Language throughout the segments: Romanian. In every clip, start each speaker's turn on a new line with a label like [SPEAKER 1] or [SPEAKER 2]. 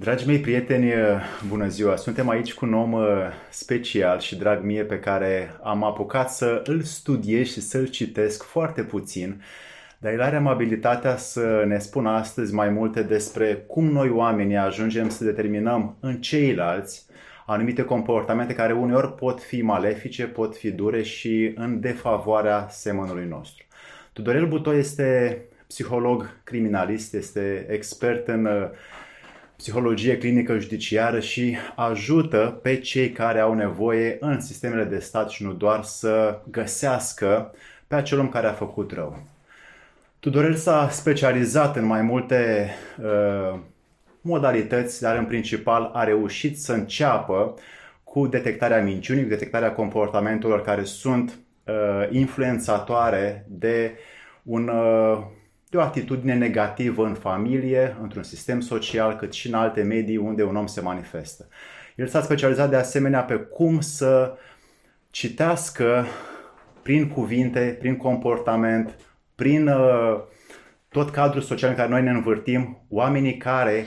[SPEAKER 1] Dragii mei prieteni, bună ziua! Suntem aici cu un om uh, special și drag mie pe care am apucat să îl studiez și să-l citesc foarte puțin, dar el are amabilitatea să ne spună astăzi mai multe despre cum noi oamenii ajungem să determinăm în ceilalți anumite comportamente care uneori pot fi malefice, pot fi dure și în defavoarea semănului nostru. Tudorel Butoi este psiholog criminalist, este expert în uh, psihologie clinică judiciară și ajută pe cei care au nevoie în sistemele de stat și nu doar să găsească pe acel om care a făcut rău. Tudorel s-a specializat în mai multe uh, modalități, dar în principal a reușit să înceapă cu detectarea minciunii, cu detectarea comportamentelor care sunt uh, influențatoare de un uh, de o atitudine negativă în familie, într-un sistem social, cât și în alte medii unde un om se manifestă. El s-a specializat de asemenea pe cum să citească prin cuvinte, prin comportament, prin uh, tot cadrul social în care noi ne învârtim, oamenii care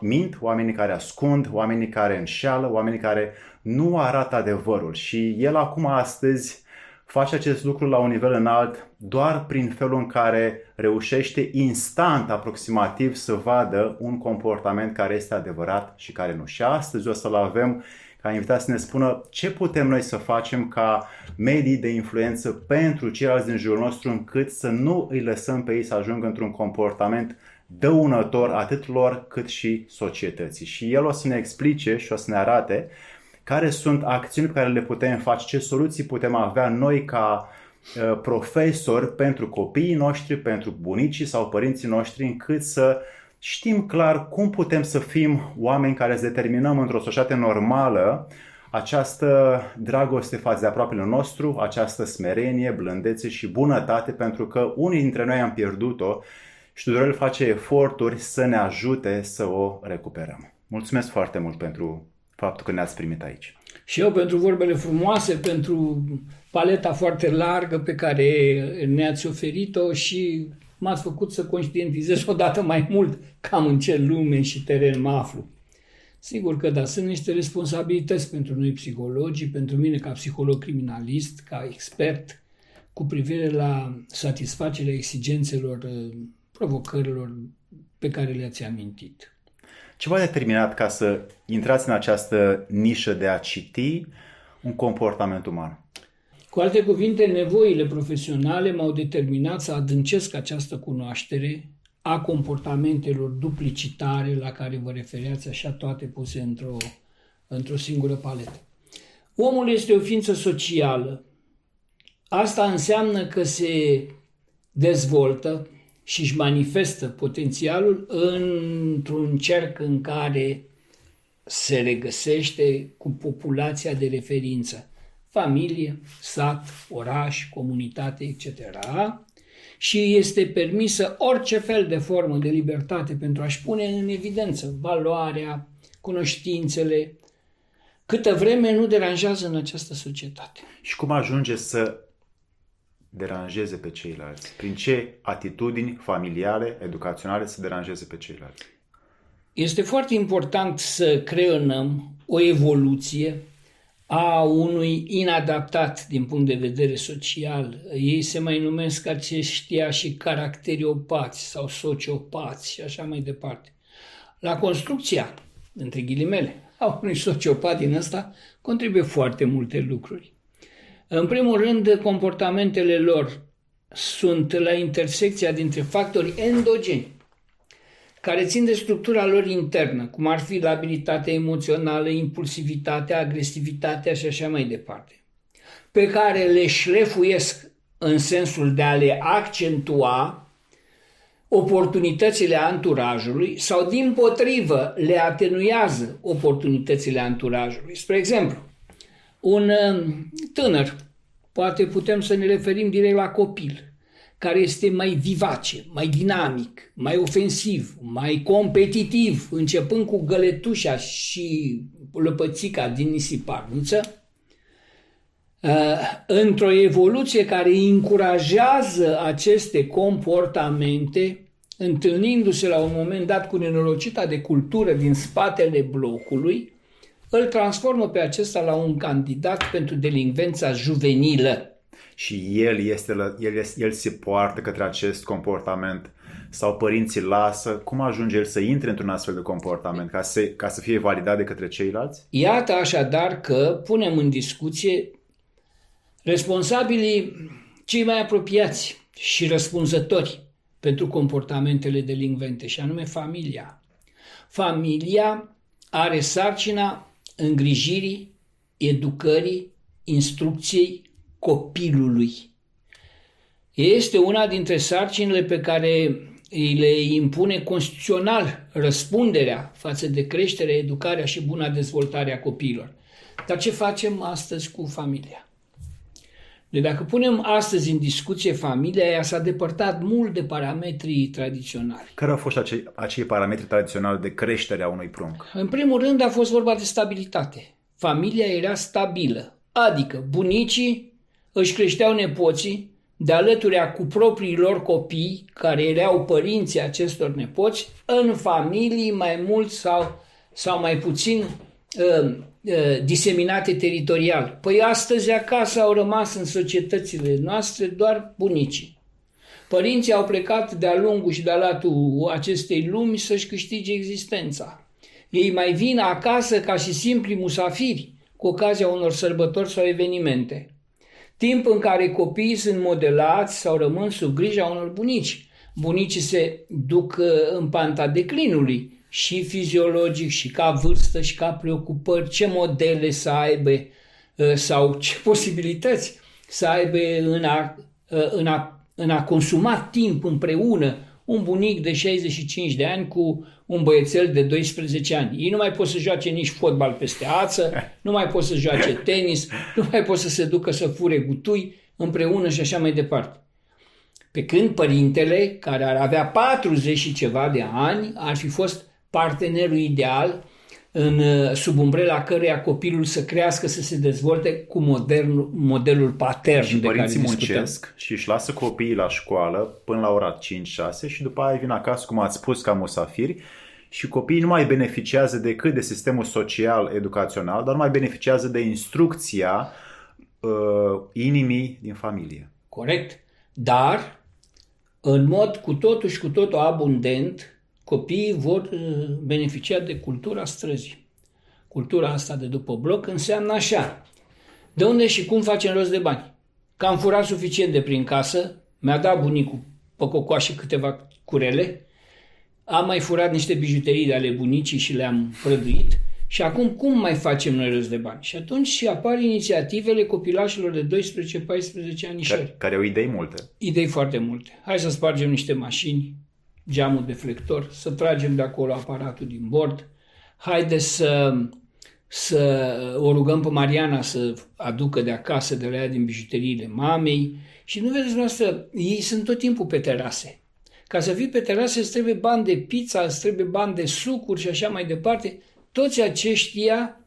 [SPEAKER 1] mint, oamenii care ascund, oamenii care înșeală, oamenii care nu arată adevărul. Și el acum astăzi face acest lucru la un nivel înalt doar prin felul în care reușește instant, aproximativ, să vadă un comportament care este adevărat și care nu. Și astăzi o să-l avem ca invitat să ne spună ce putem noi să facem ca medii de influență pentru ceilalți din jurul nostru încât să nu îi lăsăm pe ei să ajungă într-un comportament dăunător atât lor cât și societății. Și el o să ne explice și o să ne arate care sunt acțiuni pe care le putem face, ce soluții putem avea noi ca uh, profesori pentru copiii noștri, pentru bunicii sau părinții noștri, încât să știm clar cum putem să fim oameni care să determinăm într-o societate normală această dragoste față de aproapele nostru, această smerenie, blândețe și bunătate, pentru că unii dintre noi am pierdut-o și Tudorel face eforturi să ne ajute să o recuperăm. Mulțumesc foarte mult pentru faptul că ne-ați primit aici.
[SPEAKER 2] Și eu pentru vorbele frumoase, pentru paleta foarte largă pe care ne-ați oferit-o și m-ați făcut să conștientizez odată mai mult cam în ce lume și teren mă aflu. Sigur că da, sunt niște responsabilități pentru noi psihologii, pentru mine ca psiholog criminalist, ca expert, cu privire la satisfacerea exigențelor, provocărilor pe care le-ați amintit.
[SPEAKER 1] Ce v-a determinat ca să intrați în această nișă de a citi un comportament uman?
[SPEAKER 2] Cu alte cuvinte, nevoile profesionale m-au determinat să adâncesc această cunoaștere a comportamentelor duplicitare la care vă refereați așa toate puse într-o, într-o singură paletă. Omul este o ființă socială. Asta înseamnă că se dezvoltă și își manifestă potențialul într-un cerc în care se regăsește cu populația de referință, familie, sat, oraș, comunitate, etc. Și este permisă orice fel de formă de libertate pentru a-și pune în evidență valoarea, cunoștințele, câtă vreme nu deranjează în această societate.
[SPEAKER 1] Și cum ajunge să deranjeze pe ceilalți? Prin ce atitudini familiale, educaționale să deranjeze pe ceilalți?
[SPEAKER 2] Este foarte important să creionăm o evoluție a unui inadaptat din punct de vedere social. Ei se mai numesc aceștia și caracteriopați sau sociopați și așa mai departe. La construcția, între ghilimele, a unui sociopat din ăsta contribuie foarte multe lucruri. În primul rând, comportamentele lor sunt la intersecția dintre factori endogeni, care țin de structura lor internă, cum ar fi labilitatea emoțională, impulsivitatea, agresivitatea și așa mai departe, pe care le șlefuiesc în sensul de a le accentua oportunitățile anturajului sau, din potrivă, le atenuează oportunitățile anturajului. Spre exemplu, un uh, tânăr, poate putem să ne referim direct la copil, care este mai vivace, mai dinamic, mai ofensiv, mai competitiv, începând cu găletușa și lăpățica din nisiparniță, uh, într-o evoluție care încurajează aceste comportamente, întâlnindu-se la un moment dat cu nenorocita de cultură din spatele blocului, îl transformă pe acesta la un candidat pentru delinvența juvenilă.
[SPEAKER 1] Și el, este, el, el se poartă către acest comportament sau părinții lasă? Cum ajunge el să intre într-un astfel de comportament ca să, ca să fie validat de către ceilalți?
[SPEAKER 2] Iată așadar că punem în discuție responsabilii cei mai apropiați și răspunzători pentru comportamentele delinvente, și anume familia. Familia are sarcina îngrijirii, educării, instrucției copilului. Este una dintre sarcinile pe care îi le impune constituțional răspunderea față de creșterea, educarea și buna dezvoltare a copiilor. Dar ce facem astăzi cu familia? De dacă punem astăzi în discuție familia, ea s-a depărtat mult de parametrii tradiționali.
[SPEAKER 1] Care au fost acei, acei parametri tradiționali de creștere a unui prunc?
[SPEAKER 2] În primul rând a fost vorba de stabilitate. Familia era stabilă, adică bunicii își creșteau nepoții de alăturea cu proprii lor copii, care erau părinții acestor nepoți, în familii mai mult sau, sau mai puțin uh, uh, diseminate teritorial. Păi astăzi acasă au rămas în societățile noastre doar bunicii. Părinții au plecat de-a lungul și de-a latul acestei lumi să-și câștige existența. Ei mai vin acasă ca și simpli musafiri, cu ocazia unor sărbători sau evenimente timp în care copiii sunt modelați sau rămân sub grija unor bunici. Bunicii se duc uh, în panta declinului și fiziologic și ca vârstă și ca preocupări, ce modele să aibă uh, sau ce posibilități să aibă în a, uh, în a, în a consuma timp împreună un bunic de 65 de ani cu un băiețel de 12 ani. Ei nu mai pot să joace nici fotbal peste ață, nu mai pot să joace tenis, nu mai pot să se ducă să fure gutui împreună și așa mai departe. Pe când părintele, care ar avea 40 și ceva de ani, ar fi fost partenerul ideal în, uh, sub umbrela căreia copilul să crească, să se dezvolte cu modern, modelul patern
[SPEAKER 1] și
[SPEAKER 2] de
[SPEAKER 1] părinții
[SPEAKER 2] care
[SPEAKER 1] muncesc
[SPEAKER 2] discutăm.
[SPEAKER 1] și își lasă copiii la școală până la ora 5-6 și după aia vin acasă, cum ați spus, ca musafiri și copiii nu mai beneficiază decât de sistemul social educațional, dar nu mai beneficiază de instrucția uh, inimii din familie.
[SPEAKER 2] Corect. Dar, în mod cu totul și cu totul abundent, copiii vor uh, beneficia de cultura străzii. Cultura asta de după bloc înseamnă așa. De unde și cum facem rost de bani? Că am furat suficient de prin casă, mi-a dat bunicul pe cocoașe câteva curele, am mai furat niște bijuterii de ale bunicii și le-am prăduit și acum cum mai facem noi rost de bani? Și atunci și apar inițiativele copilașilor de 12-14 ani
[SPEAKER 1] Care, care au idei multe.
[SPEAKER 2] Idei foarte multe. Hai să spargem niște mașini, geamul deflector, să tragem de acolo aparatul din bord, haide să, să o rugăm pe Mariana să aducă de acasă, de la ea din bijuteriile mamei și nu vedeți noastră, ei sunt tot timpul pe terase. Ca să fii pe terase îți trebuie bani de pizza, îți trebuie bani de sucuri și așa mai departe. Toți aceștia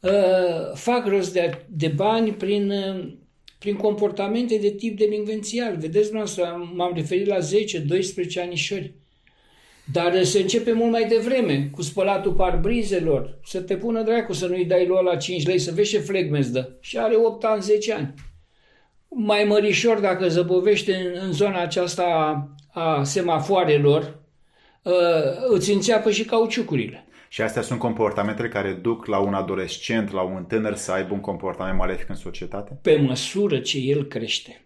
[SPEAKER 2] uh, fac rost de, de bani prin, uh, prin comportamente de tip delinvențial. Vedeți, noastră, m-am referit la 10-12 anișori. Dar se începe mult mai devreme, cu spălatul parbrizelor, să te pună dracu să nu-i dai lui la 5 lei, să vezi ce flegmes dă. Și are 8 ani, 10 ani. Mai mărișor, dacă zăbovește în, în zona aceasta a semafoarelor, uh, îți înțeapă și cauciucurile.
[SPEAKER 1] Și astea sunt comportamentele care duc la un adolescent, la un tânăr să aibă un comportament malefic în societate?
[SPEAKER 2] Pe măsură ce el crește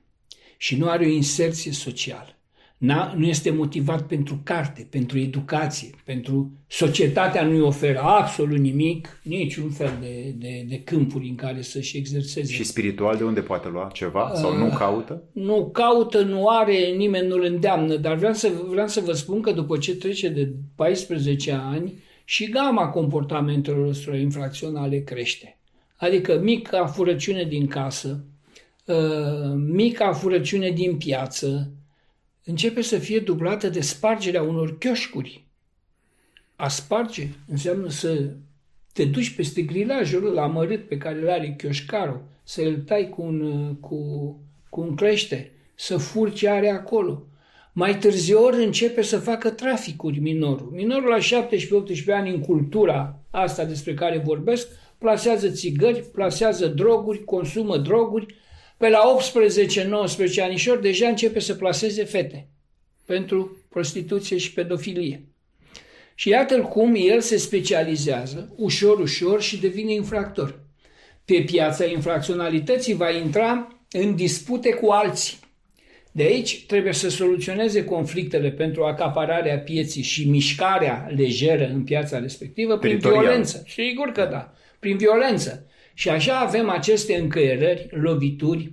[SPEAKER 2] și nu are o inserție socială, N-a, nu este motivat pentru carte, pentru educație, pentru societatea nu-i oferă absolut nimic, niciun fel de, de, de câmpuri în care să-și exerseze.
[SPEAKER 1] Și spiritual de unde poate lua ceva? Sau nu caută?
[SPEAKER 2] Nu caută, nu are, nimeni nu-l îndeamnă, dar vreau să, vreau să vă spun că după ce trece de 14 ani și gama comportamentelor noastre infracționale crește. Adică mica furăciune din casă, mica furăciune din piață, începe să fie dublată de spargerea unor chioșcuri. A sparge înseamnă să te duci peste grilajul la amărât pe care îl are chioșcarul, să îl tai cu un, cu, cu un crește, să furi ce are acolo. Mai târziu ori începe să facă traficuri minorul. Minorul la 17-18 ani în cultura asta despre care vorbesc, plasează țigări, plasează droguri, consumă droguri. Pe la 18-19 anișori deja începe să plaseze fete pentru prostituție și pedofilie. Și iată cum el se specializează ușor, ușor și devine infractor. Pe piața infracționalității va intra în dispute cu alții. De aici trebuie să soluționeze conflictele pentru acapararea pieții și mișcarea lejeră în piața respectivă prin
[SPEAKER 1] Teritorial.
[SPEAKER 2] violență. Sigur că da, prin violență. Și așa avem aceste încăierări, lovituri,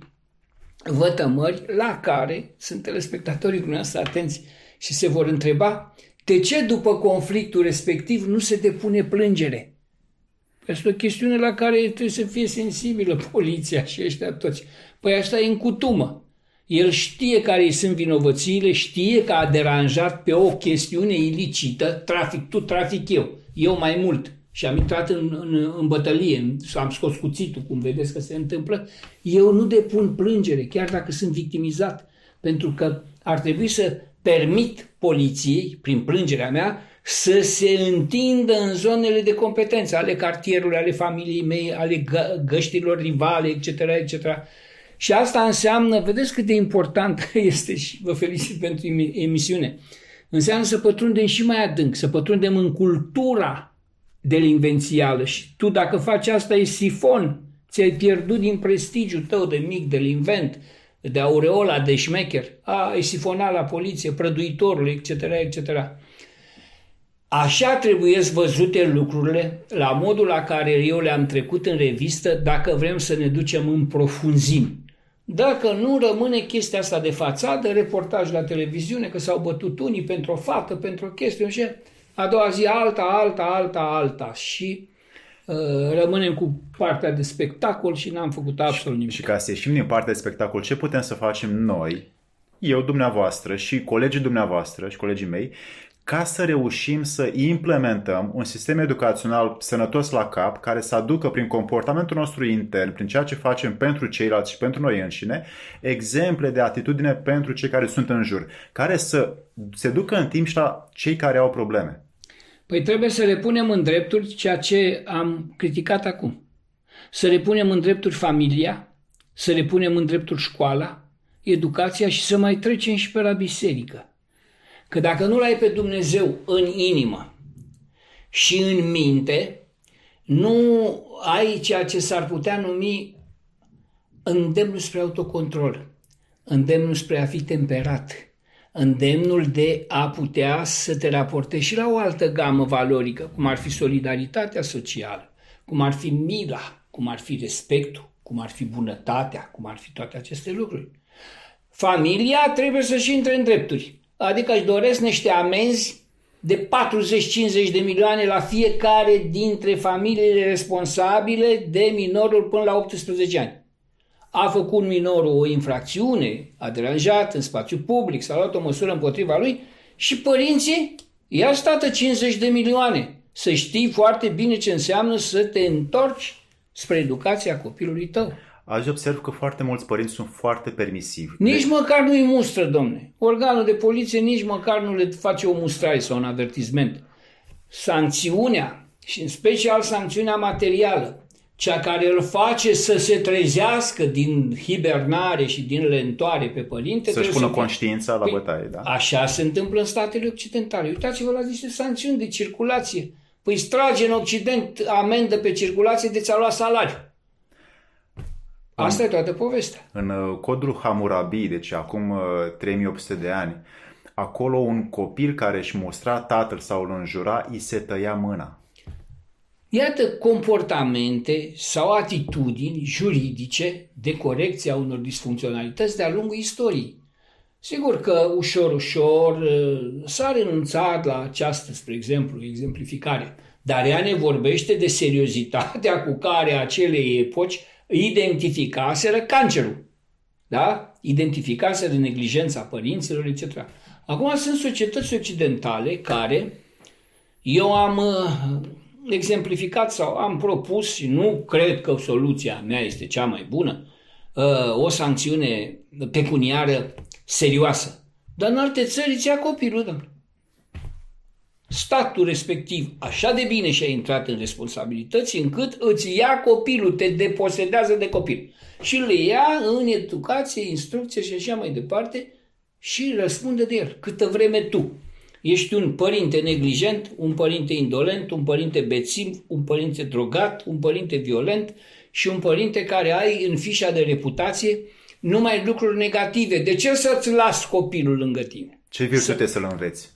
[SPEAKER 2] vătămări la care sunt telespectatorii dumneavoastră atenți și se vor întreba de ce după conflictul respectiv nu se depune plângere. Este o chestiune la care trebuie să fie sensibilă poliția și ăștia toți. Păi asta e în cutumă. El știe care îi sunt vinovățiile, știe că a deranjat pe o chestiune ilicită, trafic tu, trafic eu, eu mai mult. Și am intrat în, în, în bătălie, am scos cuțitul, cum vedeți că se întâmplă. Eu nu depun plângere, chiar dacă sunt victimizat, pentru că ar trebui să permit poliției, prin plângerea mea, să se întindă în zonele de competență ale cartierului, ale familiei mei, ale gă- găștilor rivale, etc., etc. Și asta înseamnă, vedeți cât de important este și vă felicit pentru emisiune, înseamnă să pătrundem și mai adânc, să pătrundem în cultura delinvențială și tu dacă faci asta e sifon, ți-ai pierdut din prestigiul tău de mic delinvent, de aureola de șmecher, a, ai sifonat la poliție, prăduitorul, etc., etc. Așa trebuie văzute lucrurile la modul la care eu le-am trecut în revistă dacă vrem să ne ducem în profunzimi. Dacă nu rămâne chestia asta de fațadă, reportaj la televiziune că s-au bătut unii pentru o fată, pentru o chestie, și a doua zi alta, alta, alta, alta și uh, rămânem cu partea de spectacol și n-am făcut absolut nimic.
[SPEAKER 1] Și ca să ieșim din partea de spectacol, ce putem să facem noi, eu, dumneavoastră și colegii dumneavoastră și colegii mei, ca să reușim să implementăm un sistem educațional sănătos la cap, care să aducă prin comportamentul nostru intern, prin ceea ce facem pentru ceilalți și pentru noi înșine, exemple de atitudine pentru cei care sunt în jur, care să se ducă în timp și la cei care au probleme.
[SPEAKER 2] Păi trebuie să le punem în drepturi ceea ce am criticat acum. Să le punem în drepturi familia, să le punem în drepturi școala, educația și să mai trecem și pe la biserică. Că dacă nu-L ai pe Dumnezeu în inimă și în minte, nu ai ceea ce s-ar putea numi îndemnul spre autocontrol, îndemnul spre a fi temperat, îndemnul de a putea să te raportezi și la o altă gamă valorică, cum ar fi solidaritatea socială, cum ar fi mila, cum ar fi respectul, cum ar fi bunătatea, cum ar fi toate aceste lucruri. Familia trebuie să-și intre în drepturi. Adică își doresc niște amenzi de 40-50 de milioane la fiecare dintre familiile responsabile de minorul până la 18 ani. A făcut minorul o infracțiune, a deranjat în spațiu public, s-a luat o măsură împotriva lui și părinții ia stată 50 de milioane. Să știi foarte bine ce înseamnă să te întorci spre educația copilului tău.
[SPEAKER 1] Azi observ că foarte mulți părinți sunt foarte permisivi.
[SPEAKER 2] Nici de... măcar nu-i mustră, domne. Organul de poliție nici măcar nu le face o mustrare sau un avertisment. Sancțiunea, și în special sancțiunea materială, cea care îl face să se trezească din hibernare și din lentoare pe părinte.
[SPEAKER 1] Să-și pună să conștiința la păi, bătaie, da?
[SPEAKER 2] Așa se întâmplă în statele occidentale. Uitați-vă la niște sancțiuni de circulație. Păi strage în Occident amendă pe circulație de ți-a luat salariu. Asta în, e toată povestea.
[SPEAKER 1] În uh, codul Hammurabi, deci acum 3800 uh, de ani, acolo un copil care își mostra tatăl sau îl înjura, îi se tăia mâna.
[SPEAKER 2] Iată comportamente sau atitudini juridice de corecție a unor disfuncționalități de-a lungul istoriei. Sigur că ușor, ușor uh, s-a renunțat la această, spre exemplu, exemplificare, dar ea ne vorbește de seriozitatea cu care acelei epoci identificaseră cancerul. Da? Identificaseră neglijența părinților, etc. Acum sunt societăți occidentale care eu am uh, exemplificat sau am propus și nu cred că soluția mea este cea mai bună, uh, o sancțiune pecuniară serioasă Dar în alte țări îți ia copilul, domnule. Statul respectiv așa de bine și-a intrat în responsabilități încât îți ia copilul, te deposedează de copil. Și le ia în educație, instrucție și așa mai departe și răspunde de el. Câtă vreme tu ești un părinte neglijent, un părinte indolent, un părinte bețiv, un părinte drogat, un părinte violent și un părinte care ai în fișa de reputație numai lucruri negative. De ce să-ți las copilul lângă tine?
[SPEAKER 1] Ce virtute să... să-l înveți?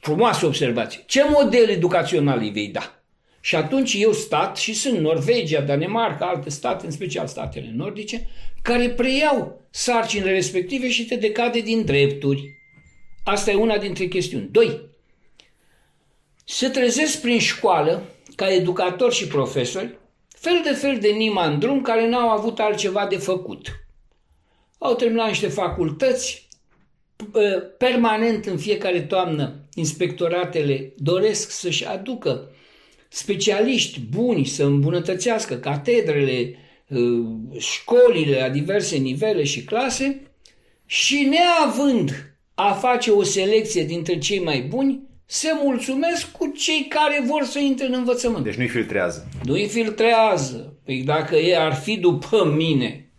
[SPEAKER 2] Frumoasă observație. Ce model educațional îi vei da? Și atunci eu stat, și sunt Norvegia, Danemarca, alte state, în special statele nordice, care preiau sarcinile respective și te decade din drepturi. Asta e una dintre chestiuni. Doi, se trezesc prin școală, ca educatori și profesori, fel de fel de nimandrum care n-au avut altceva de făcut. Au terminat niște facultăți, permanent în fiecare toamnă inspectoratele doresc să-și aducă specialiști buni să îmbunătățească catedrele, școlile la diverse nivele și clase și neavând a face o selecție dintre cei mai buni, se mulțumesc cu cei care vor să intre în învățământ.
[SPEAKER 1] Deci nu-i filtrează.
[SPEAKER 2] Nu-i filtrează. Păi dacă ei ar fi după mine,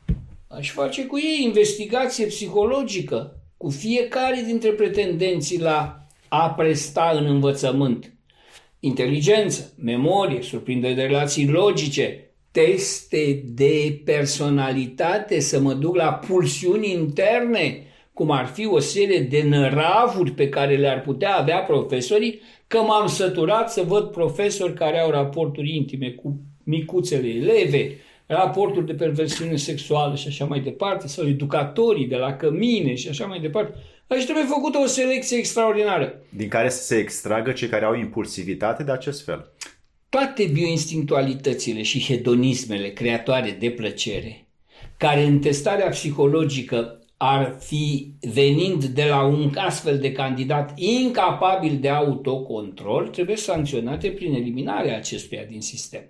[SPEAKER 2] aș face cu ei investigație psihologică cu fiecare dintre pretendenții la a presta în învățământ. Inteligență, memorie, surprindere de relații logice, teste de personalitate, să mă duc la pulsiuni interne, cum ar fi o serie de năravuri pe care le-ar putea avea profesorii, că m-am săturat să văd profesori care au raporturi intime cu micuțele eleve, raporturi de perversiune sexuală și așa mai departe, sau educatorii de la cămine și așa mai departe. Aici trebuie făcută o selecție extraordinară.
[SPEAKER 1] Din care să se extragă cei care au impulsivitate de acest fel.
[SPEAKER 2] Toate bioinstinctualitățile și hedonismele creatoare de plăcere, care în testarea psihologică ar fi venind de la un astfel de candidat incapabil de autocontrol, trebuie sancționate prin eliminarea acestuia din sistem.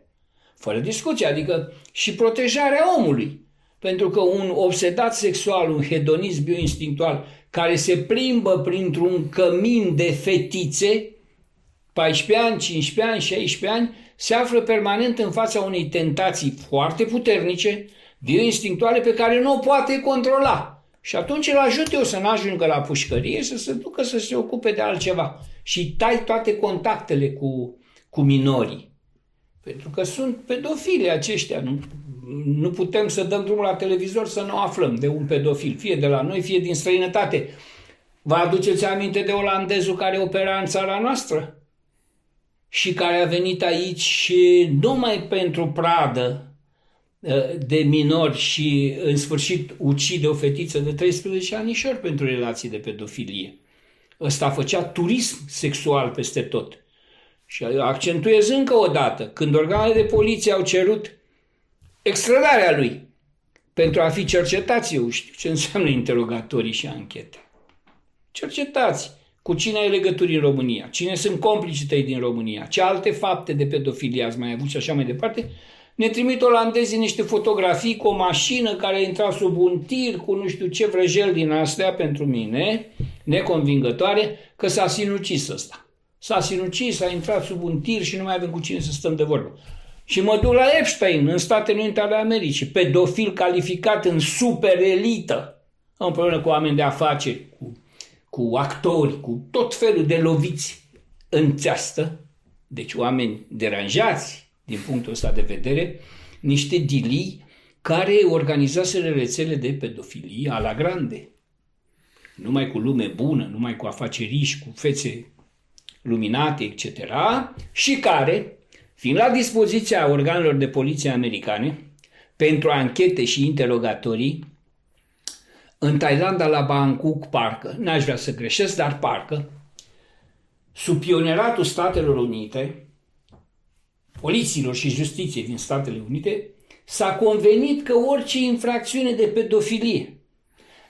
[SPEAKER 2] Fără discuție, adică și protejarea omului. Pentru că un obsedat sexual, un hedonist bioinstinctual, care se plimbă printr-un cămin de fetițe, 14 ani, 15 ani, 16 ani, se află permanent în fața unei tentații foarte puternice, bioinstinctuale, pe care nu o poate controla. Și atunci îl ajut eu să nu ajungă la pușcărie, să se ducă să se ocupe de altceva. Și tai toate contactele cu, cu minorii. Pentru că sunt pedofili aceștia. Nu, nu putem să dăm drumul la televizor să nu aflăm de un pedofil, fie de la noi, fie din străinătate. Vă aduceți aminte de olandezul care opera în țara noastră? Și care a venit aici și numai pentru pradă ă, de minori și în sfârșit ucide o fetiță de 13 anișori pentru relații de pedofilie. Ăsta făcea turism sexual peste tot. Și accentuez încă o dată, când organele de poliție au cerut extradarea lui pentru a fi cercetați, eu știu ce înseamnă interogatorii și anchete. Cercetați cu cine ai legături în România, cine sunt complicii tăi din România, ce alte fapte de pedofilie ați mai avut și așa mai departe, ne trimit olandezii niște fotografii cu o mașină care intra sub un tir cu nu știu ce vrăjel din astea pentru mine, neconvingătoare, că s-a sinucis ăsta. S-a sinucis, s-a intrat sub un tir și nu mai avem cu cine să stăm de vorbă. Și mă duc la Epstein, în Statele Unite ale Americii, pedofil calificat în super elită, împreună cu oameni de afaceri, cu, cu actori, cu tot felul de loviți în țeastă, deci oameni deranjați din punctul ăsta de vedere, niște dilii care organizaseră rețele de pedofilie a la grande. Numai cu lume bună, numai cu afaceriși, cu fețe luminate, etc., și care, fiind la dispoziția organelor de poliție americane pentru anchete și interogatorii, în Thailanda, la Bangkok, parcă, n-aș vrea să greșesc, dar parcă, sub pioneratul Statelor Unite, poliților și justiției din Statele Unite, s-a convenit că orice infracțiune de pedofilie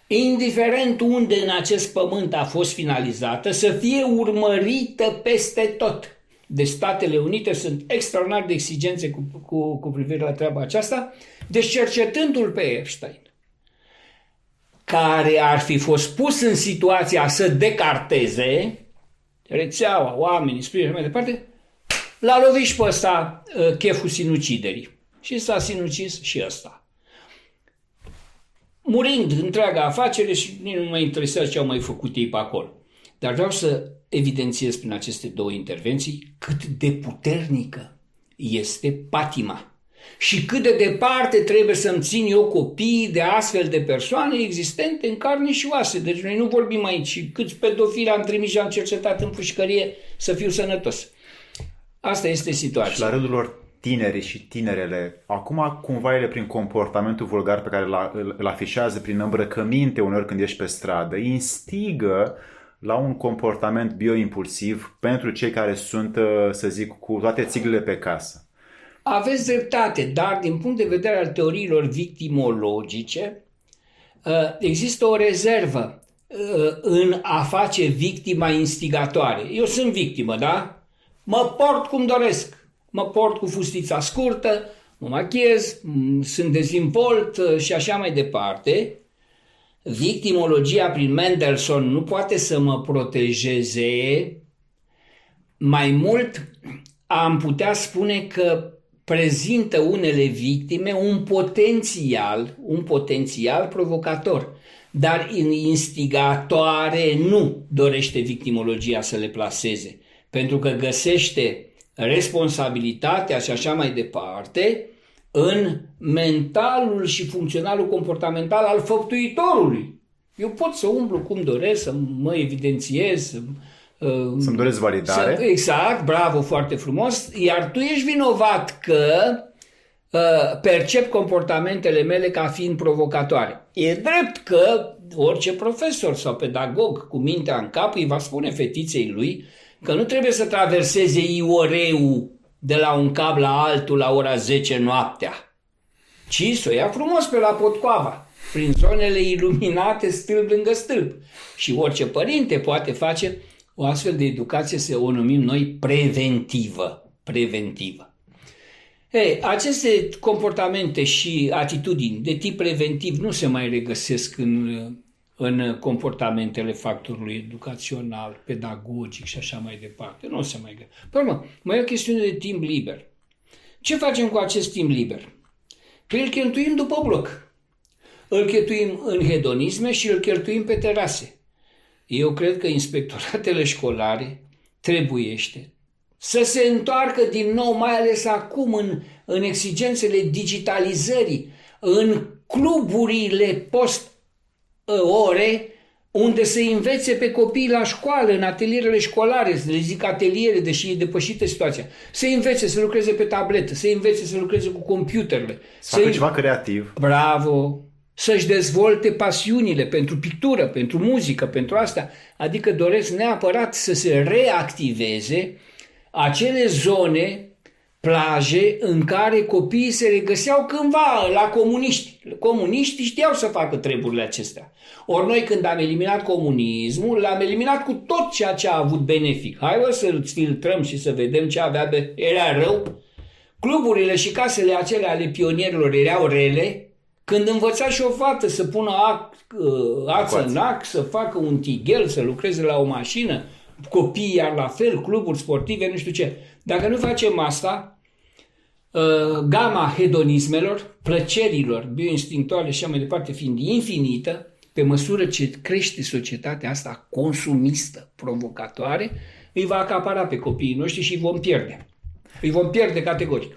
[SPEAKER 2] indiferent unde în acest pământ a fost finalizată, să fie urmărită peste tot. Deci Statele Unite sunt extraordinar de exigențe cu, cu, cu privire la treaba aceasta, deci cercetându-l pe Epstein, care ar fi fost pus în situația să decarteze rețeaua, oamenii, sprijin și mai departe, l-a lovit și pe ăsta uh, cheful sinuciderii. Și s-a sinucis și ăsta. Murind întreaga afacere și nici nu mă interesează ce au mai făcut ei pe acolo. Dar vreau să evidențiez prin aceste două intervenții cât de puternică este patima și cât de departe trebuie să-mi țin eu copii de astfel de persoane existente în carne și oase. Deci noi nu vorbim aici câți pedofili am trimis și am cercetat în pușcărie să fiu sănătos. Asta este situația.
[SPEAKER 1] Și la rândul lor tinerii și tinerele, acum cumva ele prin comportamentul vulgar pe care îl afișează, prin îmbrăcăminte uneori când ești pe stradă, instigă la un comportament bioimpulsiv pentru cei care sunt, să zic, cu toate țiglele pe casă.
[SPEAKER 2] Aveți dreptate, dar din punct de vedere al teoriilor victimologice, uh, există o rezervă uh, în a face victima instigatoare. Eu sunt victimă, da? Mă port cum doresc. Mă port cu fustița scurtă, mă machiez, sunt dezimpolt uh, și așa mai departe. Victimologia prin Mendelssohn nu poate să mă protejeze. Mai mult, am putea spune că prezintă unele victime un potențial, un potențial provocator, dar în instigatoare nu dorește victimologia să le placeze, pentru că găsește responsabilitatea și așa mai departe în mentalul și funcționalul comportamental al făptuitorului. Eu pot să umblu cum doresc, să mă evidențiez, să
[SPEAKER 1] Uh, Să-mi doresc validare.
[SPEAKER 2] Să, exact, bravo, foarte frumos. Iar tu ești vinovat că uh, percep comportamentele mele ca fiind provocatoare. E drept că orice profesor sau pedagog cu mintea în cap îi va spune fetiței lui că nu trebuie să traverseze ioreu de la un cap la altul la ora 10 noaptea, ci să o ia frumos pe la potcoava, prin zonele iluminate stâlp lângă stâlp. Și orice părinte poate face o astfel de educație se o numim noi preventivă. Preventivă. Ei, aceste comportamente și atitudini de tip preventiv nu se mai regăsesc în, în comportamentele factorului educațional, pedagogic și așa mai departe. Nu se mai găsesc. Pe urmă, mai e o chestiune de timp liber. Ce facem cu acest timp liber? Păi îl cheltuim după bloc. Îl cheltuim în hedonisme și îl cheltuim pe terase. Eu cred că inspectoratele școlare trebuiește să se întoarcă din nou, mai ales acum în, în exigențele digitalizării, în cluburile post-ore, unde să învețe pe copii la școală, în atelierele școlare, să le zic ateliere, deși e depășită situația, să învețe să lucreze pe tabletă, să învețe să lucreze cu computerele.
[SPEAKER 1] Să facă ceva creativ.
[SPEAKER 2] Bravo! să-și dezvolte pasiunile pentru pictură, pentru muzică, pentru asta. Adică doresc neapărat să se reactiveze acele zone, plaje în care copiii se regăseau cândva la comuniști. Comuniștii știau să facă treburile acestea. Ori noi când am eliminat comunismul, l-am eliminat cu tot ceea ce a avut benefic. Hai să-l filtrăm și să vedem ce avea. Be- Era rău. Cluburile și casele acelea ale pionierilor erau rele, când învăța și o fată să pună ac, uh, ață în ac, să facă un tighel, să lucreze la o mașină, copiii iar la fel, cluburi sportive, nu știu ce. Dacă nu facem asta, uh, gama hedonismelor, plăcerilor bioinstinctuale și așa mai departe fiind infinită, pe măsură ce crește societatea asta consumistă, provocatoare, îi va acapara pe copiii noștri și îi vom pierde. Îi vom pierde categoric.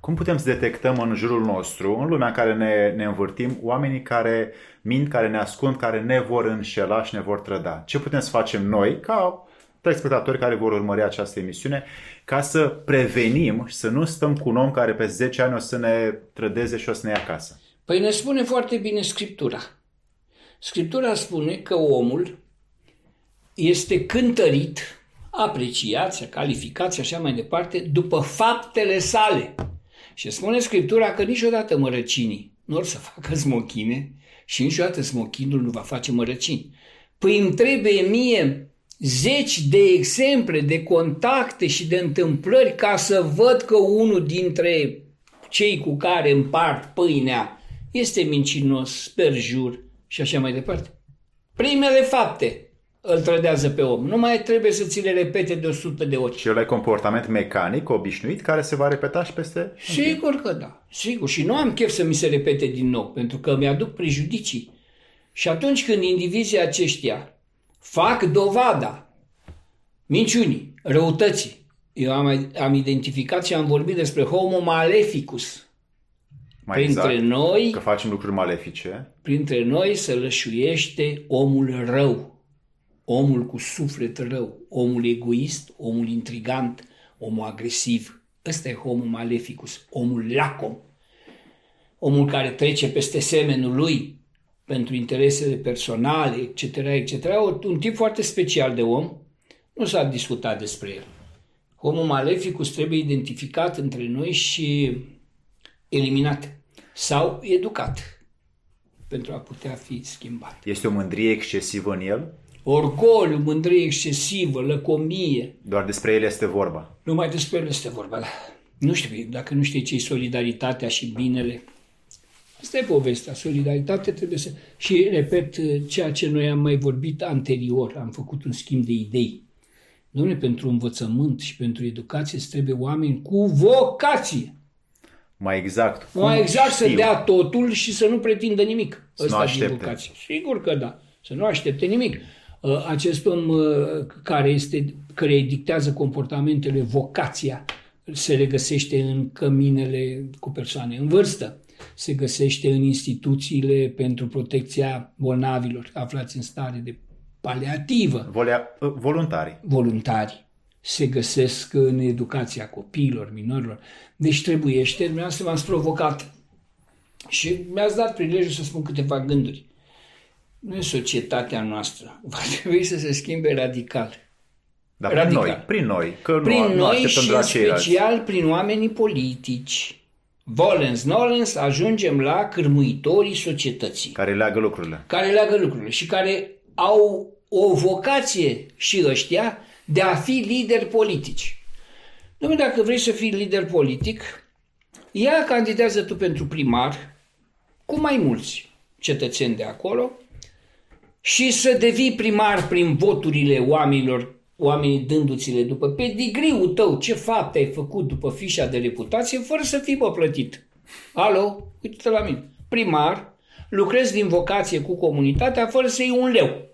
[SPEAKER 1] Cum putem să detectăm în jurul nostru, în lumea în care ne, ne învârtim, oamenii care mint, care ne ascund, care ne vor înșela și ne vor trăda? Ce putem să facem noi, ca telespectatori care vor urmări această emisiune, ca să prevenim și să nu stăm cu un om care pe 10 ani o să ne trădeze și o să ne ia acasă?
[SPEAKER 2] Păi ne spune foarte bine Scriptura. Scriptura spune că omul este cântărit, apreciat, calificat și așa mai departe, după faptele sale. Și spune Scriptura că niciodată mărăcinii nu or să facă smochine și niciodată smochinul nu va face mărăcini. Păi îmi trebuie mie zeci de exemple, de contacte și de întâmplări ca să văd că unul dintre cei cu care împart pâinea este mincinos, sperjur și așa mai departe. Primele fapte îl trădează pe om. Nu mai trebuie să ți le repete de 100 de ori.
[SPEAKER 1] Și ăla e comportament mecanic, obișnuit, care se va repeta și peste...
[SPEAKER 2] Sigur că da, sigur. Și nu am chef să mi se repete din nou, pentru că mi-aduc prejudicii. Și atunci când indivizii aceștia fac dovada minciunii, răutății, eu am, am identificat și am vorbit despre homo maleficus.
[SPEAKER 1] Mai
[SPEAKER 2] printre
[SPEAKER 1] exact,
[SPEAKER 2] noi,
[SPEAKER 1] că facem lucruri malefice.
[SPEAKER 2] printre noi se lășuiește omul rău, omul cu suflet rău, omul egoist, omul intrigant, omul agresiv. Ăsta e homo maleficus, omul lacom, omul care trece peste semenul lui pentru interesele personale, etc., etc., un tip foarte special de om, nu s-a discutat despre el. Homo maleficus trebuie identificat între noi și eliminat sau educat pentru a putea fi schimbat.
[SPEAKER 1] Este o mândrie excesivă în el?
[SPEAKER 2] Orgoliu, mândrie excesivă, lăcomie,
[SPEAKER 1] Doar despre el este vorba.
[SPEAKER 2] numai despre el este vorba. Da. Nu știu, dacă nu știi ce solidaritatea și binele, asta e povestea. Solidaritate trebuie să... Și, repet, ceea ce noi am mai vorbit anterior, am făcut un schimb de idei. Dom'le, pentru învățământ și pentru educație îți trebuie oameni cu vocație.
[SPEAKER 1] Mai exact. cum
[SPEAKER 2] Mai exact să
[SPEAKER 1] știu.
[SPEAKER 2] dea totul și să nu pretindă nimic.
[SPEAKER 1] Să nu
[SPEAKER 2] Ăsta din
[SPEAKER 1] aștepte.
[SPEAKER 2] vocație. Sigur că da. Să nu aștepte nimic. Uh, Acest om uh, care este, care îi dictează comportamentele, vocația, se regăsește în căminele cu persoane în vârstă, se găsește în instituțiile pentru protecția bolnavilor aflați în stare de paliativă
[SPEAKER 1] Volea, voluntari.
[SPEAKER 2] voluntari se găsesc în educația copiilor, minorilor. Deci trebuiește, dumneavoastră m-ați provocat și mi-ați dat prilejul să spun câteva gânduri. Nu e societatea noastră. Va trebui să se schimbe radical.
[SPEAKER 1] Dar prin
[SPEAKER 2] Radical.
[SPEAKER 1] noi, prin noi, că
[SPEAKER 2] Prin
[SPEAKER 1] nu, nu
[SPEAKER 2] noi
[SPEAKER 1] așteptăm
[SPEAKER 2] și
[SPEAKER 1] de la
[SPEAKER 2] în
[SPEAKER 1] ceilalți.
[SPEAKER 2] special prin oamenii politici. Volens, nolens, ajungem la cârmuitorii societății
[SPEAKER 1] Care leagă lucrurile.
[SPEAKER 2] care leagă lucrurile și care au o vocație și ăștia de a fi lideri politici. Dom'le, dacă vrei să fii lider politic, ia candidează tu pentru primar cu mai mulți cetățeni de acolo și să devii primar prin voturile oamenilor, oamenii dându-ți-le după pedigriul tău, ce fapte ai făcut după fișa de reputație, fără să fii bă plătit. Alo, uite-te la mine. Primar, lucrezi din vocație cu comunitatea fără să iei un leu.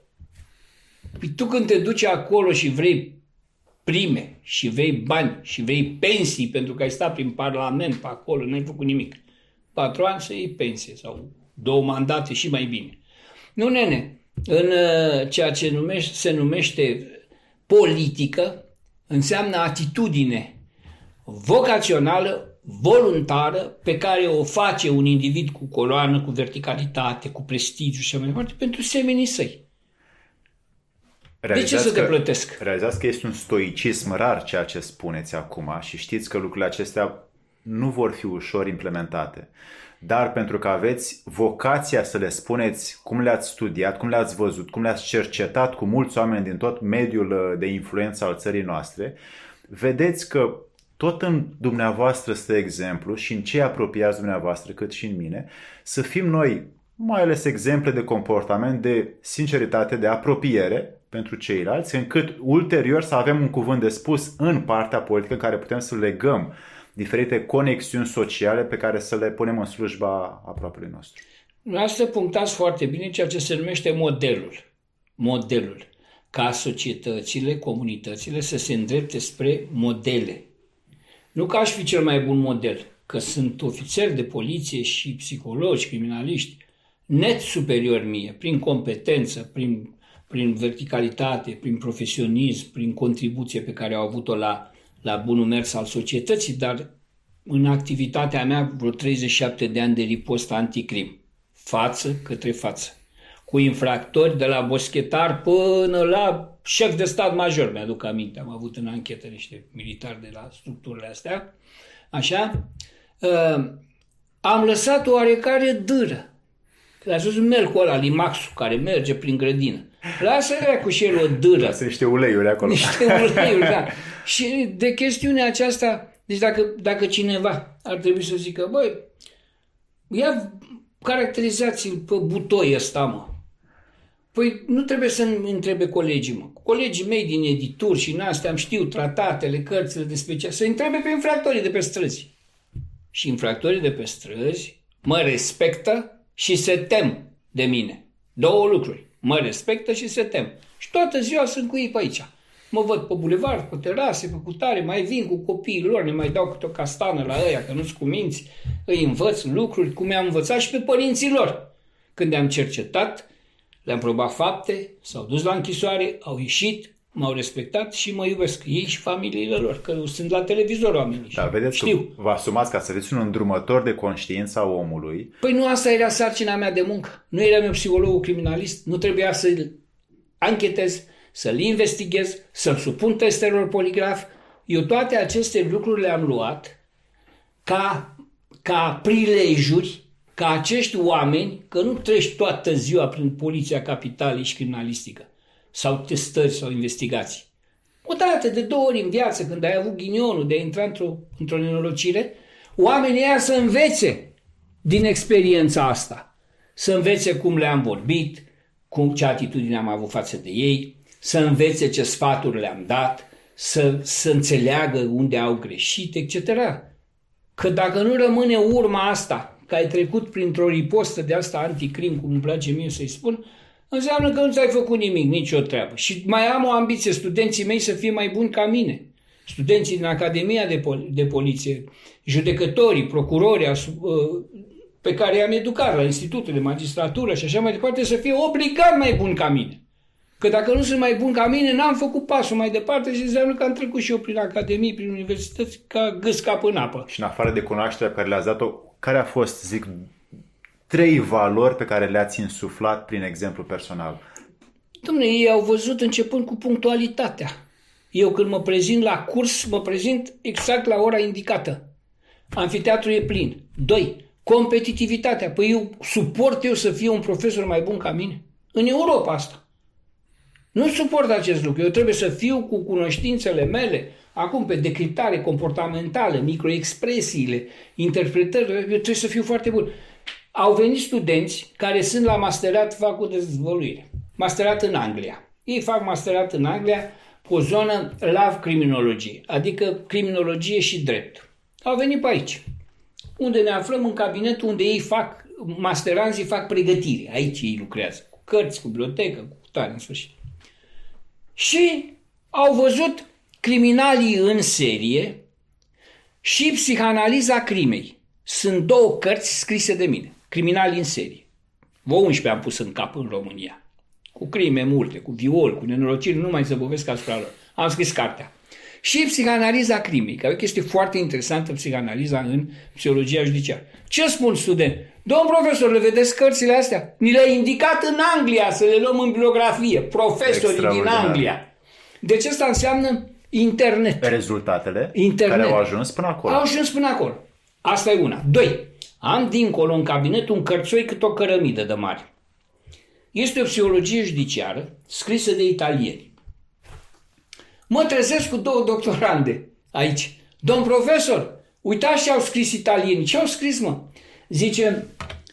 [SPEAKER 2] Păi tu când te duci acolo și vrei prime și vrei bani și vrei pensii pentru că ai stat prin parlament pe acolo, n-ai făcut nimic. Patru ani să iei pensie sau două mandate și mai bine. Nu, nene, în uh, ceea ce numește, se numește politică, înseamnă atitudine vocațională, voluntară, pe care o face un individ cu coloană, cu verticalitate, cu prestigiu și așa mai departe, pentru semenii săi. De ce să te
[SPEAKER 1] că,
[SPEAKER 2] plătesc?
[SPEAKER 1] Realizați că este un stoicism rar ceea ce spuneți acum și știți că lucrurile acestea nu vor fi ușor implementate. Dar pentru că aveți vocația să le spuneți cum le-ați studiat, cum le-ați văzut, cum le-ați cercetat cu mulți oameni din tot mediul uh, de influență al țării noastre, vedeți că tot în dumneavoastră stă exemplu și în cei apropiați dumneavoastră, cât și în mine, să fim noi mai ales exemple de comportament, de sinceritate, de apropiere pentru ceilalți, încât ulterior să avem un cuvânt de spus în partea politică în care putem să legăm diferite conexiuni sociale pe care să le punem în slujba aproapelui nostru.
[SPEAKER 2] Asta punctați foarte bine ceea ce se numește modelul. Modelul. Ca societățile, comunitățile să se îndrepte spre modele. Nu că aș fi cel mai bun model, că sunt ofițeri de poliție și psihologi, criminaliști, net superior mie, prin competență, prin, prin verticalitate, prin profesionism, prin contribuție pe care au avut-o la, la bunul mers al societății, dar în activitatea mea vreo 37 de ani de ripost anticrim, față către față, cu infractori de la boschetar până la șef de stat major, mi-aduc aminte, am avut în anchetă niște militari de la structurile astea, așa, uh, am lăsat o oarecare dâră. Că a spus melcul ăla, limaxul, care merge prin grădină. Lasă cu și el o dâră.
[SPEAKER 1] Sunt niște uleiuri acolo.
[SPEAKER 2] Niște uleiuri, da. Și de chestiunea aceasta, deci dacă, dacă cineva ar trebui să zică, băi, ia caracterizați-l pe butoi ăsta, mă. Păi nu trebuie să întrebe colegii, mă. Colegii mei din edituri și în astea am știu tratatele, cărțile de special, să întrebe pe infractorii de pe străzi. Și infractorii de pe străzi mă respectă și se tem de mine. Două lucruri. Mă respectă și se tem. Și toată ziua sunt cu ei pe aici. Mă văd pe bulevard, pe terase, pe cutare, mai vin cu copiii lor, ne mai dau câte o castană la ăia, că nu-s cu minți, îi învăț lucruri, cum i-am învățat și pe părinții lor. Când am cercetat, le-am probat fapte, s-au dus la închisoare, au ieșit, m-au respectat și mă iubesc ei și familiile lor, că sunt la televizor oamenii.
[SPEAKER 1] Da, vedeți
[SPEAKER 2] Știu.
[SPEAKER 1] că vă asumați ca să fiți un îndrumător de conștiință a omului.
[SPEAKER 2] Păi nu asta era sarcina mea de muncă. Nu eram eu psihologul criminalist. Nu trebuia să-l anchetez, să-l investighez, să-l supun testelor poligraf. Eu toate aceste lucruri le-am luat ca, ca prilejuri ca acești oameni, că nu treci toată ziua prin poliția capitalei și criminalistică, sau testări sau investigații. O dată, de două ori în viață, când ai avut ghinionul de a intra într-o, într-o nenorocire, oamenii ăia să învețe din experiența asta. Să învețe cum le-am vorbit, cum, ce atitudine am avut față de ei, să învețe ce sfaturi le-am dat, să, să înțeleagă unde au greșit, etc. Că dacă nu rămâne urma asta, că ai trecut printr-o ripostă de asta anticrim, cum îmi place mie să-i spun, înseamnă că nu ți-ai făcut nimic, nicio treabă. Și mai am o ambiție, studenții mei să fie mai buni ca mine. Studenții din Academia de, Pol- de Poliție, judecătorii, procurorii pe care i-am educat la institutul de magistratură și așa mai departe, să fie obligat mai buni ca mine. Că dacă nu sunt mai buni ca mine, n-am făcut pasul mai departe și înseamnă că am trecut și eu prin academii, prin universități, ca gâs cap în apă.
[SPEAKER 1] Și în afară de cunoașterea pe care le-ați dat-o, care a fost, zic, trei valori pe care le-ați insuflat prin exemplu personal?
[SPEAKER 2] Dom'le, ei au văzut începând cu punctualitatea. Eu când mă prezint la curs, mă prezint exact la ora indicată. Amfiteatrul e plin. Doi, competitivitatea. Păi eu suport eu să fie un profesor mai bun ca mine? În Europa asta. Nu suport acest lucru. Eu trebuie să fiu cu cunoștințele mele, acum pe decriptare comportamentală, microexpresiile, interpretările, eu trebuie să fiu foarte bun. Au venit studenți care sunt la masterat, fac cu dezvăluire. Masterat în Anglia. Ei fac masterat în Anglia cu o zonă la criminologie, adică criminologie și drept. Au venit pe aici, unde ne aflăm în cabinetul unde ei fac, masteranzii fac pregătire. Aici ei lucrează, cu cărți, cu bibliotecă, cu tare, în sfârșit. Și au văzut criminalii în serie și psihanaliza crimei. Sunt două cărți scrise de mine, criminalii în serie. Vă 11 am pus în cap în România. Cu crime multe, cu viol, cu nenorociri, nu mai zăbovesc asupra lor. Am scris cartea. Și psihanaliza crimei, care e o chestie foarte interesantă, psihanaliza în psihologia judiciară. Ce spun student? Domn profesor, le vedeți cărțile astea? Ni le-a indicat în Anglia să le luăm în bibliografie. Profesorii din Anglia. Deci asta înseamnă internet.
[SPEAKER 1] Rezultatele
[SPEAKER 2] internet.
[SPEAKER 1] care au ajuns până acolo.
[SPEAKER 2] Au ajuns până acolo. Asta e una. Doi. Am dincolo în cabinet un cărțoi cât o cărămidă de mare. Este o psihologie judiciară scrisă de italieni. Mă trezesc cu două doctorande aici. Domn profesor, uitați ce au scris italienii. Ce au scris, mă? Zice,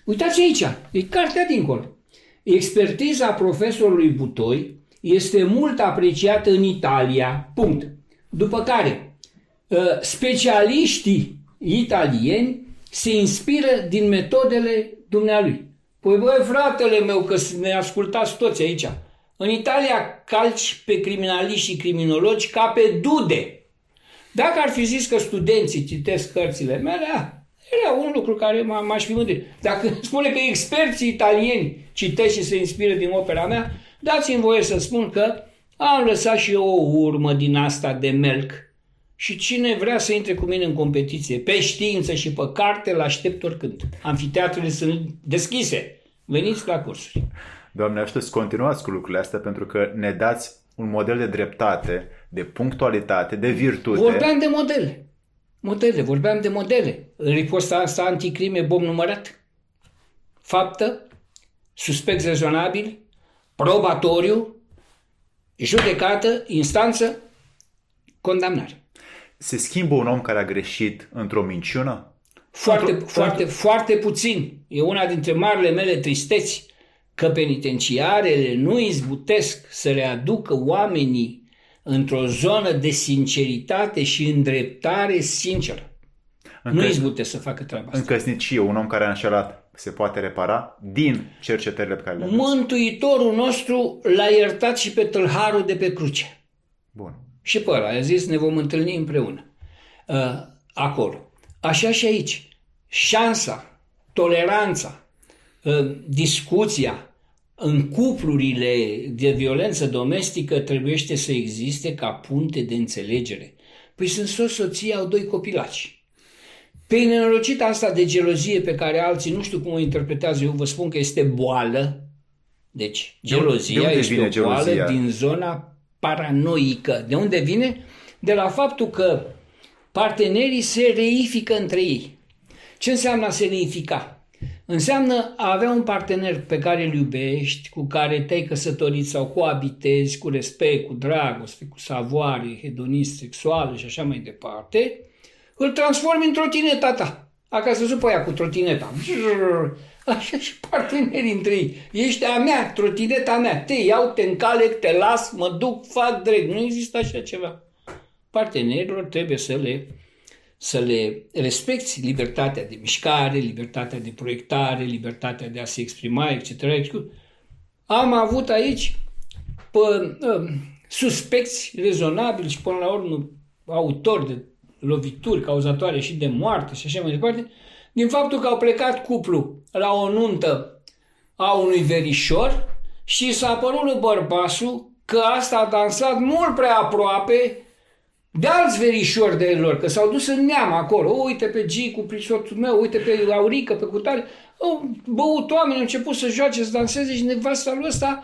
[SPEAKER 2] uitați aici, e cartea dincolo. Expertiza profesorului Butoi este mult apreciată în Italia. Punct. După care, specialiștii italieni se inspiră din metodele dumnealui. Păi băi, fratele meu, că ne ascultați toți aici. În Italia calci pe criminaliști și criminologi ca pe dude. Dacă ar fi zis că studenții citesc cărțile mele, era un lucru care m-aș fi mândrit. Dacă spune că experții italieni citesc și se inspiră din opera mea, dați-mi voie să spun că am lăsat și eu o urmă din asta de melc. Și cine vrea să intre cu mine în competiție, pe știință și pe carte, îl aștept oricând. Amfiteatrele sunt deschise. Veniți la cursuri.
[SPEAKER 1] Doamne, aștept să continuați cu lucrurile astea pentru că ne dați un model de dreptate, de punctualitate, de virtute.
[SPEAKER 2] Vorbeam de modele. Modele, vorbeam de modele. În riposta asta anticrime bom numărat. Faptă, suspect rezonabil, probatoriu, judecată, instanță, condamnare.
[SPEAKER 1] Se schimbă un om care a greșit într-o minciună?
[SPEAKER 2] Foarte,
[SPEAKER 1] Pentru-
[SPEAKER 2] foarte, foarte puțin. E una dintre marile mele tristeți că penitenciarele nu izbutesc să readucă oamenii într-o zonă de sinceritate și îndreptare sinceră. Nu izbutesc să facă treaba asta.
[SPEAKER 1] În căsnicie, un om care a înșelat se poate repara din cercetările pe care le aveți.
[SPEAKER 2] Mântuitorul nostru l-a iertat și pe tâlharul de pe cruce.
[SPEAKER 1] Bun.
[SPEAKER 2] Și pe ăla a zis ne vom întâlni împreună. Uh, acolo. Așa și aici. Șansa, toleranța, uh, discuția în cuplurile de violență domestică trebuiește să existe ca punte de înțelegere. Păi sunt soț, soție, au doi copilaci. Pe nenorocita asta de gelozie pe care alții nu știu cum o interpretează, eu vă spun că este boală. Deci,
[SPEAKER 1] De unde-
[SPEAKER 2] gelozia
[SPEAKER 1] de unde
[SPEAKER 2] este
[SPEAKER 1] vine
[SPEAKER 2] o boală
[SPEAKER 1] gelozia?
[SPEAKER 2] din zona paranoică. De unde vine? De la faptul că partenerii se reifică între ei. Ce înseamnă a se reifica? Înseamnă a avea un partener pe care îl iubești, cu care te-ai căsătorit sau coabitezi cu respect, cu dragoste, cu savoare, hedonist, sexuală și așa mai departe, îl transformi în trotineta ta. Acasă să pe aia cu trotineta. Așa și partenerii între ei. Ești a mea, trotineta mea. Te iau, te încalec, te las, mă duc, fac drept. Nu există așa ceva. Partenerilor trebuie să le, să le respecti libertatea de mișcare, libertatea de proiectare, libertatea de a se exprima, etc. etc. Am avut aici pe, uh, suspecți rezonabili și până la urmă autori de lovituri cauzatoare și de moarte și așa mai departe, din faptul că au plecat cuplu la o nuntă a unui verișor și s-a părut lui bărbasul că asta a dansat mult prea aproape de alți verișori de lor, că s-au dus în neam acolo. O, uite pe G cu prisotul meu, uite pe Aurică, pe cutare. Au băut oameni, au început să joace, să danseze și nevasta lui ăsta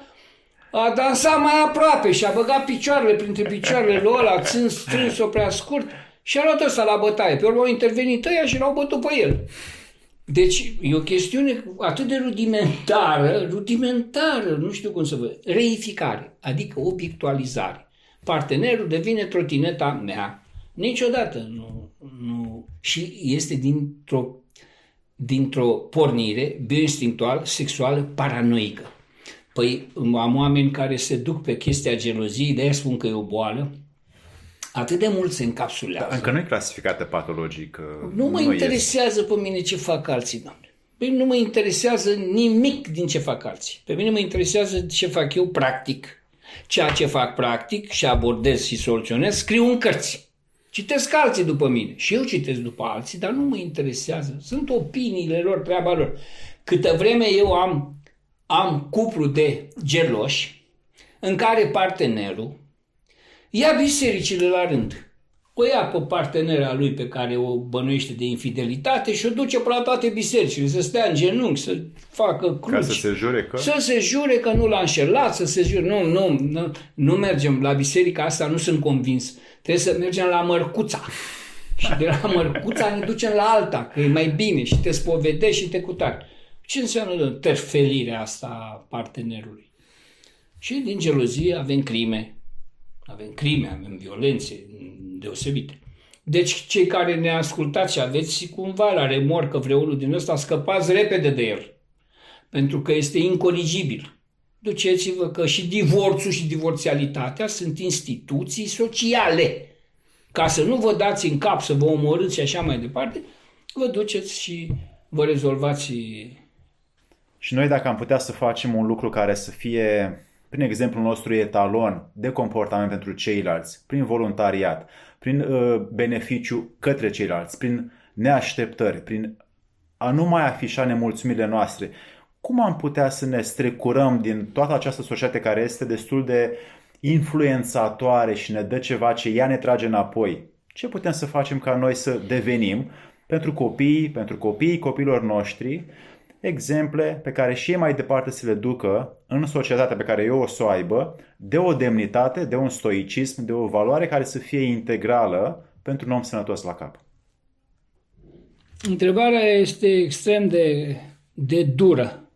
[SPEAKER 2] a dansat mai aproape și a băgat picioarele printre picioarele lui ăla, țin strâns-o prea scurt și a luat ăsta la bătaie. Pe urmă au intervenit ăia și l-au bătut pe el. Deci e o chestiune atât de rudimentară, rudimentară, nu știu cum să vă... Reificare, adică obiectualizare. Partenerul devine trotineta mea. Niciodată nu... nu și este dintr-o, dintr-o pornire bioinstinctual, sexuală, paranoică. Păi am oameni care se duc pe chestia geloziei, de-aia spun că e o boală, atât de mult se încapsulează.
[SPEAKER 1] Încă nu e clasificată patologic. uh,
[SPEAKER 2] Nu mă
[SPEAKER 1] este.
[SPEAKER 2] interesează pe mine ce fac alții, doamne. Pe mine nu mă interesează nimic din ce fac alții. Pe mine mă interesează ce fac eu practic. Ceea ce fac practic și abordez și soluționez, scriu în cărți. Citesc alții după mine și eu citesc după alții, dar nu mă interesează. Sunt opiniile lor, treaba lor. Câtă vreme eu am, am cuplu de geloși în care partenerul ia bisericile la rând. O ia pe partenera lui pe care o bănuiește de infidelitate și o duce pe la toate bisericile, să stea în genunchi, să facă cruci.
[SPEAKER 1] Ca să se jure că...
[SPEAKER 2] Să se jure că nu l-a înșelat, să se jure. Nu, nu, nu, nu mergem la biserica asta, nu sunt convins. Trebuie să mergem la Mărcuța. Și de la Mărcuța ne ducem la alta, că e mai bine și te spovedești și te cutari. Ce înseamnă terfelirea asta a partenerului? Și din gelozie avem crime. Avem crime, avem violențe deosebite. Deci cei care ne ascultați și aveți cumva la remorcă vreunul din ăsta, scăpați repede de el. Pentru că este incoligibil. Duceți-vă că și divorțul și divorțialitatea sunt instituții sociale. Ca să nu vă dați în cap să vă omorâți și așa mai departe, vă duceți și vă rezolvați
[SPEAKER 1] Și noi dacă am putea să facem un lucru care să fie, prin exemplul nostru, etalon de comportament pentru ceilalți, prin voluntariat, prin uh, beneficiu către ceilalți, prin neașteptări, prin a nu mai afișa nemulțumirile noastre, cum am putea să ne strecurăm din toată această societate care este destul de influențatoare și ne dă ceva ce ea ne trage înapoi? Ce putem să facem ca noi să devenim pentru copii, pentru copiii copiilor noștri, exemple pe care și ei mai departe să le ducă în societatea pe care eu o să o aibă, de o demnitate, de un stoicism, de o valoare care să fie integrală pentru un om sănătos la cap.
[SPEAKER 2] Întrebarea este extrem de, de dură,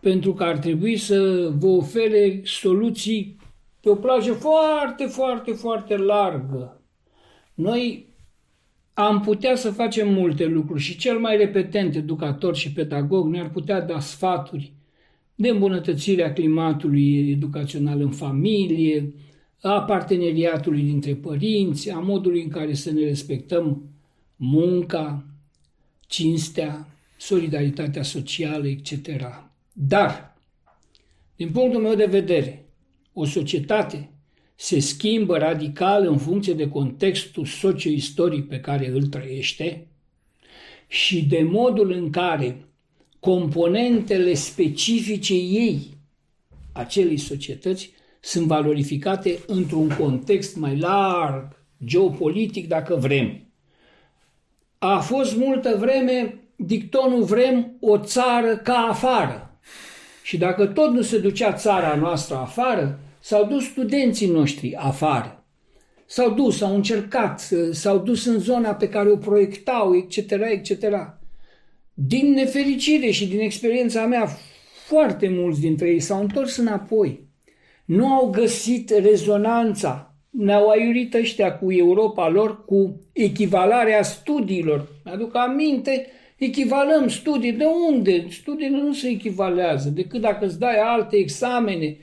[SPEAKER 2] pentru că ar trebui să vă ofere soluții pe o plajă foarte, foarte, foarte largă. Noi am putea să facem multe lucruri și cel mai repetent educator și pedagog ne-ar putea da sfaturi de îmbunătățirea climatului educațional în familie, a parteneriatului dintre părinți, a modului în care să ne respectăm munca, cinstea, solidaritatea socială, etc. Dar, din punctul meu de vedere, o societate se schimbă radical în funcție de contextul socio-istoric pe care îl trăiește și de modul în care componentele specifice ei acelei societăți sunt valorificate într-un context mai larg, geopolitic, dacă vrem. A fost multă vreme dictonul vrem o țară ca afară. Și dacă tot nu se ducea țara noastră afară, s-au dus studenții noștri afară. S-au dus, au încercat, s-au dus în zona pe care o proiectau, etc., etc. Din nefericire și din experiența mea, foarte mulți dintre ei s-au întors înapoi. Nu au găsit rezonanța. Ne-au aiurit ăștia cu Europa lor, cu echivalarea studiilor. Aduc aminte, echivalăm studii. De unde? Studiile nu se echivalează, decât dacă îți dai alte examene.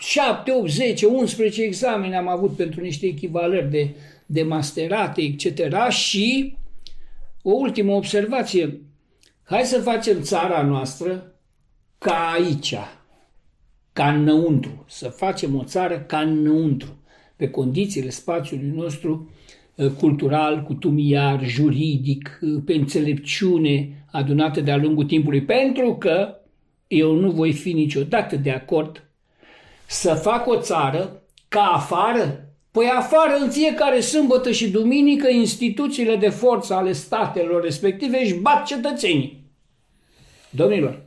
[SPEAKER 2] 7, 8, 10, 11 examene am avut pentru niște echivalări de, de masterate, etc. Și o ultimă observație. Hai să facem țara noastră ca aici, ca înăuntru. Să facem o țară ca înăuntru, pe condițiile spațiului nostru uh, cultural, cutumiar, juridic, uh, pe înțelepciune adunată de-a lungul timpului, pentru că eu nu voi fi niciodată de acord să fac o țară ca afară Păi afară în fiecare sâmbătă și duminică instituțiile de forță ale statelor respective își bat cetățenii. Domnilor,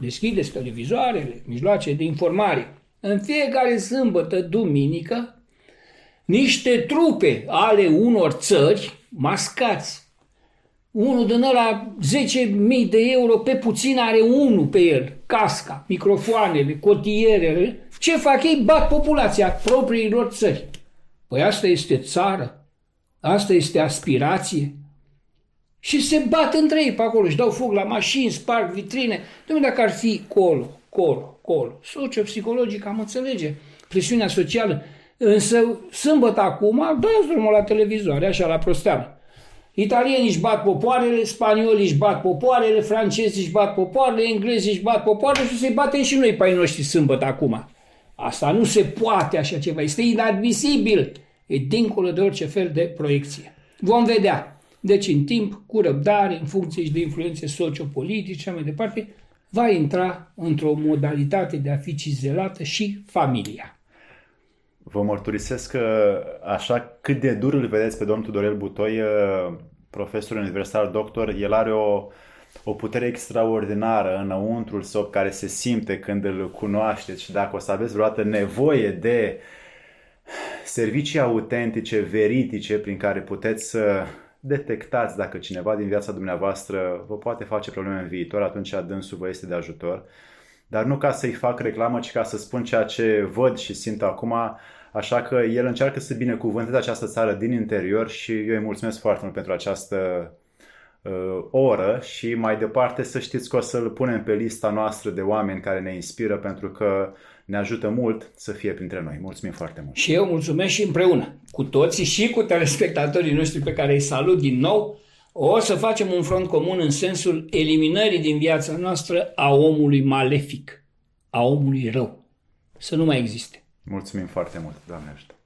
[SPEAKER 2] deschideți televizoarele, mijloace de informare. În fiecare sâmbătă, duminică, niște trupe ale unor țări mascați. Unul din ăla 10.000 de euro pe puțin are unul pe el. Casca, microfoanele, cotierele. Ce fac ei? Bat populația propriilor țări. Păi asta este țară. Asta este aspirație. Și se bat între ei pe acolo, își dau foc la mașini, sparg vitrine. Dom'le, dacă ar fi colo, colo, colo, socio-psihologic am înțelege, presiunea socială. Însă, sâmbătă acum, dați drumul la televizoare, așa, la prosteală. Italienii își bat popoarele, spaniolii își bat popoarele, francezii își bat popoarele, englezii își bat popoarele și se batem și noi pe ai noștri sâmbătă acum. Asta nu se poate așa ceva, este inadmisibil. E dincolo de orice fel de proiecție. Vom vedea. Deci, în timp, cu răbdare, în funcție și de influențe sociopolitice și mai departe, va intra într-o modalitate de a fi cizelată și familia.
[SPEAKER 1] Vă mărturisesc că așa cât de dur îl vedeți pe domnul Tudorel Butoi, uh, profesor universitar, doctor, el are o, o putere extraordinară înăuntrul său care se simte când îl cunoașteți și dacă o să aveți vreodată nevoie de servicii autentice, veritice, prin care puteți să detectați dacă cineva din viața dumneavoastră vă poate face probleme în viitor, atunci dânsul vă este de ajutor. Dar nu ca să-i fac reclamă, ci ca să spun ceea ce văd și simt acum, așa că el încearcă să binecuvânteze această țară din interior și eu îi mulțumesc foarte mult pentru această uh, oră și mai departe să știți că o să-l punem pe lista noastră de oameni care ne inspiră pentru că ne ajută mult să fie printre noi. Mulțumim foarte mult!
[SPEAKER 2] Și eu mulțumesc și împreună cu toții și cu telespectatorii noștri pe care îi salut din nou, o să facem un front comun în sensul eliminării din viața noastră a omului malefic, a omului rău. Să nu mai existe.
[SPEAKER 1] Mulțumim foarte mult, Doamne ajută!